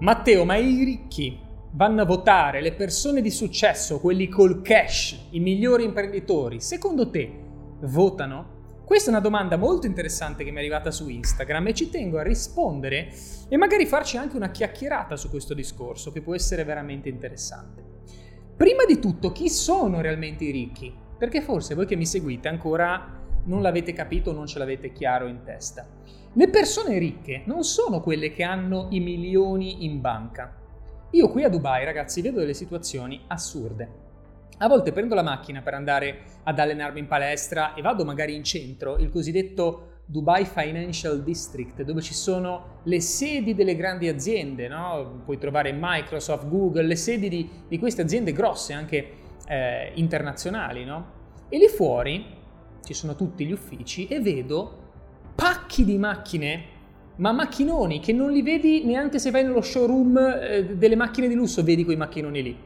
Matteo, ma i ricchi vanno a votare, le persone di successo, quelli col cash, i migliori imprenditori, secondo te votano? Questa è una domanda molto interessante che mi è arrivata su Instagram e ci tengo a rispondere e magari farci anche una chiacchierata su questo discorso che può essere veramente interessante. Prima di tutto, chi sono realmente i ricchi? Perché forse voi che mi seguite ancora non l'avete capito o non ce l'avete chiaro in testa. Le persone ricche non sono quelle che hanno i milioni in banca. Io qui a Dubai, ragazzi, vedo delle situazioni assurde. A volte prendo la macchina per andare ad allenarmi in palestra e vado magari in centro, il cosiddetto Dubai Financial District, dove ci sono le sedi delle grandi aziende, no? puoi trovare Microsoft, Google, le sedi di, di queste aziende grosse, anche eh, internazionali. No? E lì fuori ci sono tutti gli uffici e vedo pacchi di macchine, ma macchinoni che non li vedi neanche se vai nello showroom eh, delle macchine di lusso, vedi quei macchinoni lì.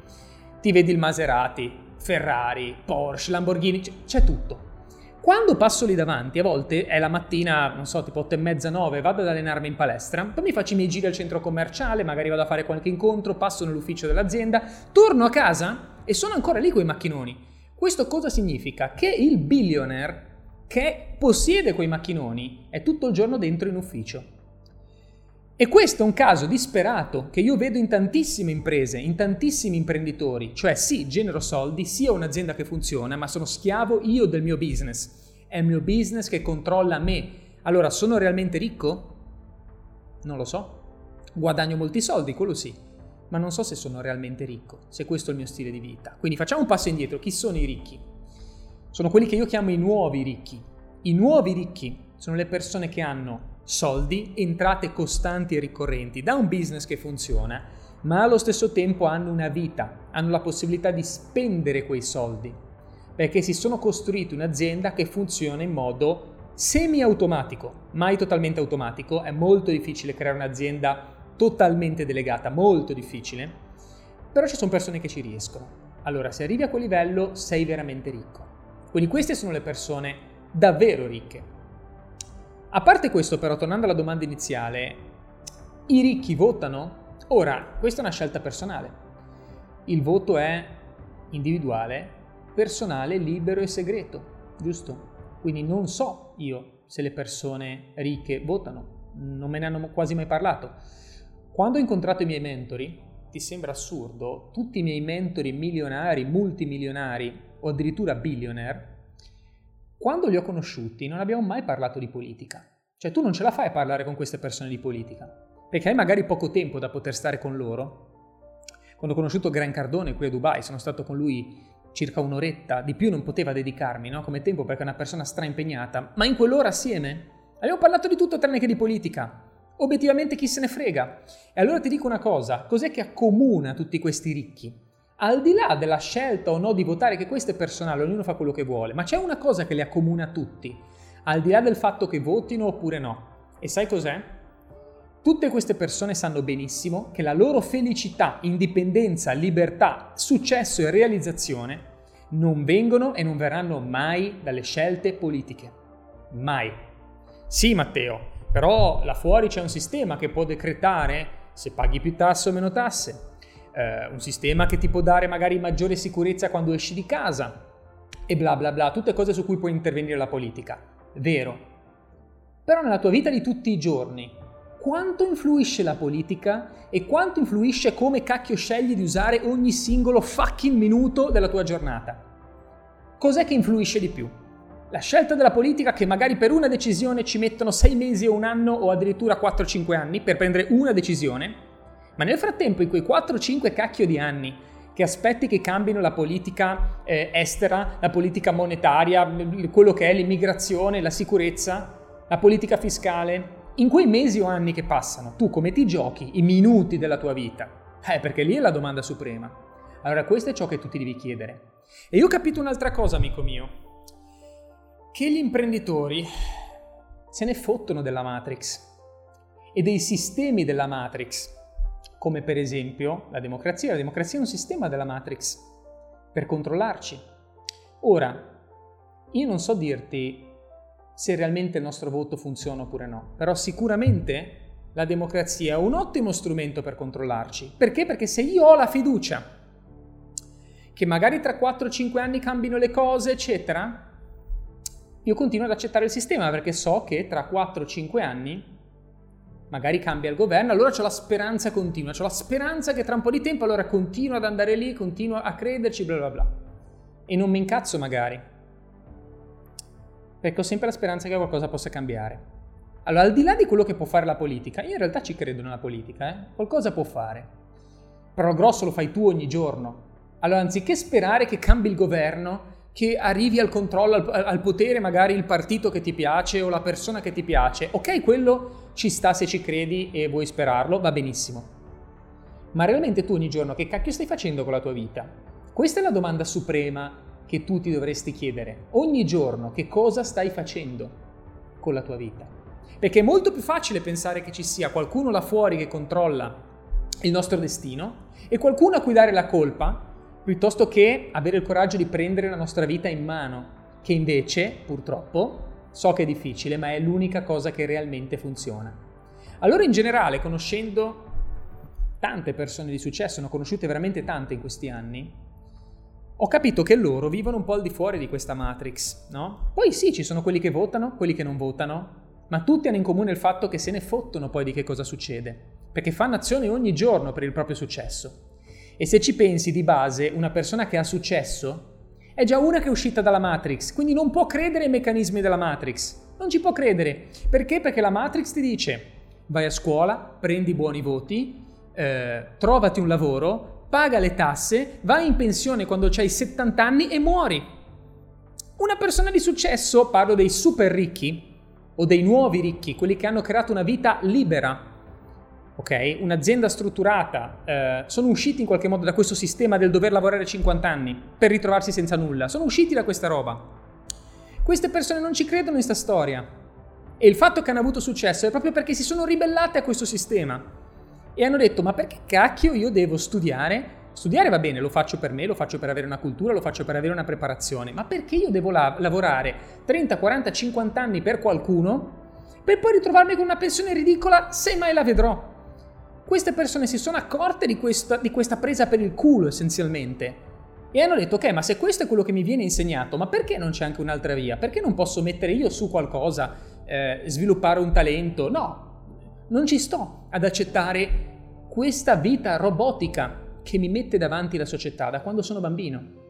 Ti vedi il Maserati, Ferrari, Porsche, Lamborghini, c- c'è tutto. Quando passo lì davanti, a volte è la mattina, non so, tipo 8 e mezza, 9, vado ad allenarmi in palestra, poi mi faccio i miei giri al centro commerciale, magari vado a fare qualche incontro, passo nell'ufficio dell'azienda, torno a casa e sono ancora lì quei macchinoni. Questo cosa significa? Che il billionaire che possiede quei macchinoni è tutto il giorno dentro in ufficio. E questo è un caso disperato che io vedo in tantissime imprese, in tantissimi imprenditori, cioè sì, genero soldi, sì ho un'azienda che funziona, ma sono schiavo io del mio business. È il mio business che controlla me. Allora, sono realmente ricco? Non lo so. Guadagno molti soldi, quello sì, ma non so se sono realmente ricco, se questo è il mio stile di vita. Quindi facciamo un passo indietro. Chi sono i ricchi? Sono quelli che io chiamo i nuovi ricchi. I nuovi ricchi sono le persone che hanno soldi, entrate costanti e ricorrenti da un business che funziona, ma allo stesso tempo hanno una vita, hanno la possibilità di spendere quei soldi, perché si sono costruiti un'azienda che funziona in modo semi-automatico, mai totalmente automatico, è molto difficile creare un'azienda totalmente delegata, molto difficile, però ci sono persone che ci riescono. Allora, se arrivi a quel livello, sei veramente ricco. Quindi queste sono le persone davvero ricche. A parte questo, però, tornando alla domanda iniziale, i ricchi votano? Ora, questa è una scelta personale. Il voto è individuale, personale, libero e segreto, giusto? Quindi non so io se le persone ricche votano, non me ne hanno quasi mai parlato. Quando ho incontrato i miei mentori, ti sembra assurdo, tutti i miei mentori milionari, multimilionari, o addirittura billionaire, quando li ho conosciuti non abbiamo mai parlato di politica. Cioè tu non ce la fai a parlare con queste persone di politica, perché hai magari poco tempo da poter stare con loro. Quando ho conosciuto Gran Cardone qui a Dubai, sono stato con lui circa un'oretta, di più non poteva dedicarmi, no? Come tempo perché è una persona straimpegnata, ma in quell'ora assieme abbiamo parlato di tutto tranne che di politica. Obiettivamente chi se ne frega. E allora ti dico una cosa, cos'è che accomuna tutti questi ricchi? Al di là della scelta o no di votare, che questo è personale, ognuno fa quello che vuole, ma c'è una cosa che li accomuna tutti, al di là del fatto che votino oppure no. E sai cos'è? Tutte queste persone sanno benissimo che la loro felicità, indipendenza, libertà, successo e realizzazione non vengono e non verranno mai dalle scelte politiche. Mai. Sì, Matteo, però là fuori c'è un sistema che può decretare se paghi più tasse o meno tasse, eh, un sistema che ti può dare magari maggiore sicurezza quando esci di casa e bla bla bla, tutte cose su cui può intervenire la politica. Vero. Però nella tua vita di tutti i giorni, quanto influisce la politica e quanto influisce come cacchio scegli di usare ogni singolo fucking minuto della tua giornata? Cos'è che influisce di più? La scelta della politica che magari per una decisione ci mettono 6 mesi o un anno o addirittura 4-5 anni per prendere una decisione ma nel frattempo, in quei 4-5 cacchio di anni, che aspetti che cambino la politica eh, estera, la politica monetaria, quello che è l'immigrazione, la sicurezza, la politica fiscale, in quei mesi o anni che passano, tu come ti giochi i minuti della tua vita? Eh, perché lì è la domanda suprema. Allora questo è ciò che tu ti devi chiedere. E io ho capito un'altra cosa, amico mio, che gli imprenditori se ne fottono della Matrix e dei sistemi della Matrix come per esempio la democrazia. La democrazia è un sistema della Matrix per controllarci. Ora, io non so dirti se realmente il nostro voto funziona oppure no, però sicuramente la democrazia è un ottimo strumento per controllarci. Perché? Perché se io ho la fiducia che magari tra 4-5 anni cambino le cose, eccetera, io continuo ad accettare il sistema perché so che tra 4-5 anni magari cambia il governo, allora ho la speranza continua, ho la speranza che tra un po' di tempo allora continuo ad andare lì, continuo a crederci, bla bla bla. E non mi incazzo magari, perché ho sempre la speranza che qualcosa possa cambiare. Allora, al di là di quello che può fare la politica, io in realtà ci credo nella politica, eh? qualcosa può fare, però grosso lo fai tu ogni giorno. Allora, anziché sperare che cambi il governo, che arrivi al controllo, al, al, potere magari il partito che ti piace o la persona che ti piace. Ok, quello ci sta se ci credi e vuoi sperarlo, va benissimo. Ma realmente tu ogni giorno che cacchio stai facendo con la tua vita? Questa è la domanda suprema che tu ti dovresti chiedere. Ogni giorno che cosa stai facendo con la tua vita? Perché è molto più facile pensare che ci sia qualcuno là fuori che controlla il nostro destino e qualcuno a cui dare la colpa piuttosto che avere il coraggio di prendere la nostra vita in mano, che invece, purtroppo, so che è difficile, ma è l'unica cosa che realmente funziona. Allora, in generale, conoscendo tante persone di successo, ne ho conosciute veramente tante in questi anni, ho capito che loro vivono un po' al di fuori di questa matrix, no? Poi sì, ci sono quelli che votano, quelli che non votano, ma tutti hanno in comune il fatto che se ne fottono poi di che cosa succede, perché fanno azioni ogni giorno per il proprio successo. E se ci pensi di base, una persona che ha successo è già una che è uscita dalla Matrix, quindi non può credere ai meccanismi della Matrix. Non ci può credere. Perché? Perché la Matrix ti dice vai a scuola, prendi buoni voti, eh, trovati un lavoro, paga le tasse, vai in pensione quando hai 70 anni e muori. Una persona di successo, parlo dei super ricchi o dei nuovi ricchi, quelli che hanno creato una vita libera, ok? Un'azienda strutturata, eh, sono usciti in qualche modo da questo sistema del dover lavorare 50 anni per ritrovarsi senza nulla, sono usciti da questa roba. Queste persone non ci credono in questa storia e il fatto che hanno avuto successo è proprio perché si sono ribellate a questo sistema e hanno detto ma perché cacchio io devo studiare? Studiare va bene, lo faccio per me, lo faccio per avere una cultura, lo faccio per avere una preparazione, ma perché io devo la- lavorare 30, 40, 50 anni per qualcuno per poi ritrovarmi con una pensione ridicola se mai la vedrò? Queste persone si sono accorte di questa, di questa presa per il culo essenzialmente e hanno detto ok ma se questo è quello che mi viene insegnato ma perché non c'è anche un'altra via? Perché non posso mettere io su qualcosa, eh, sviluppare un talento? No, non ci sto ad accettare questa vita robotica che mi mette davanti la società da quando sono bambino.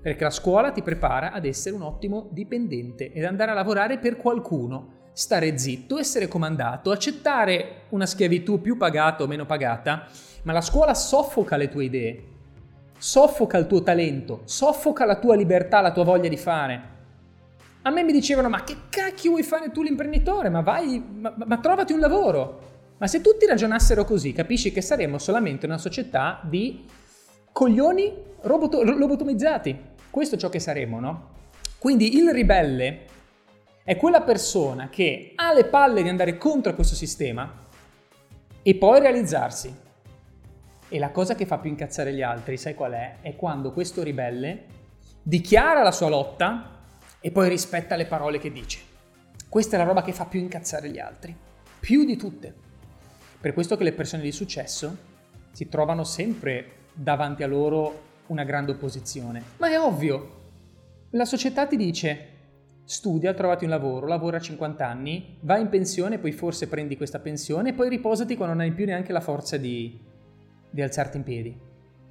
Perché la scuola ti prepara ad essere un ottimo dipendente ed andare a lavorare per qualcuno stare zitto, essere comandato, accettare una schiavitù più pagata o meno pagata, ma la scuola soffoca le tue idee, soffoca il tuo talento, soffoca la tua libertà, la tua voglia di fare. A me mi dicevano, ma che cacchio vuoi fare tu l'imprenditore? Ma vai, ma, ma trovati un lavoro. Ma se tutti ragionassero così, capisci che saremmo solamente una società di coglioni roboto- lobotomizzati. Questo è ciò che saremmo, no? Quindi il ribelle è quella persona che ha le palle di andare contro questo sistema e poi realizzarsi. E la cosa che fa più incazzare gli altri, sai qual è? È quando questo ribelle dichiara la sua lotta e poi rispetta le parole che dice. Questa è la roba che fa più incazzare gli altri, più di tutte. Per questo che le persone di successo si trovano sempre davanti a loro una grande opposizione. Ma è ovvio, la società ti dice studia, trovati un lavoro, lavora a 50 anni, vai in pensione, poi forse prendi questa pensione e poi riposati quando non hai più neanche la forza di, di alzarti in piedi.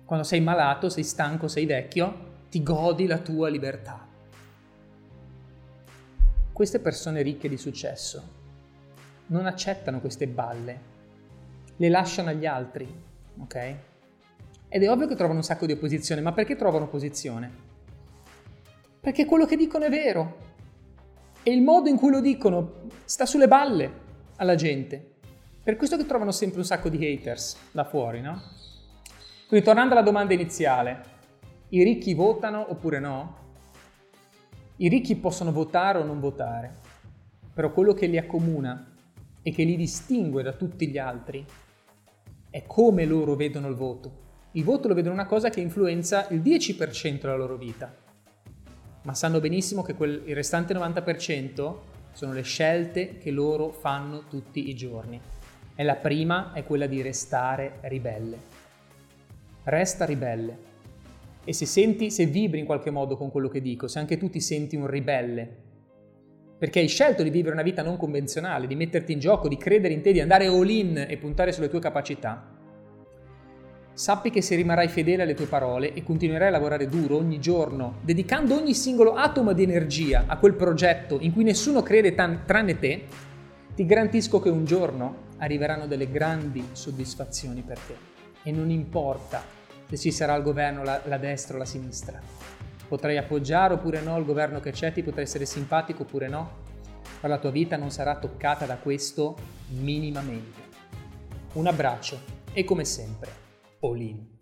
Quando sei malato, sei stanco, sei vecchio, ti godi la tua libertà. Queste persone ricche di successo non accettano queste balle, le lasciano agli altri, ok? Ed è ovvio che trovano un sacco di opposizione, ma perché trovano opposizione? Perché quello che dicono è vero, e il modo in cui lo dicono sta sulle balle alla gente. Per questo che trovano sempre un sacco di haters da fuori, no? Quindi tornando alla domanda iniziale, i ricchi votano oppure no? I ricchi possono votare o non votare, però quello che li accomuna e che li distingue da tutti gli altri è come loro vedono il voto. Il voto lo vedono una cosa che influenza il 10% della loro vita ma sanno benissimo che quel, il restante 90% sono le scelte che loro fanno tutti i giorni. E la prima è quella di restare ribelle. Resta ribelle. E se senti, se vibri in qualche modo con quello che dico, se anche tu ti senti un ribelle, perché hai scelto di vivere una vita non convenzionale, di metterti in gioco, di credere in te, di andare all in e puntare sulle tue capacità, sappi che se rimarrai fedele alle tue parole e continuerai a lavorare duro ogni giorno, dedicando ogni singolo atomo di energia a quel progetto in cui nessuno crede tan- tranne te, ti garantisco che un giorno arriveranno delle grandi soddisfazioni per te. E non importa se ci sarà al governo la, la destra o la sinistra. Potrai appoggiare oppure no il governo che c'è, ti potrà essere simpatico oppure no, ma la tua vita non sarà toccata da questo minimamente. Un abbraccio e come sempre, all in.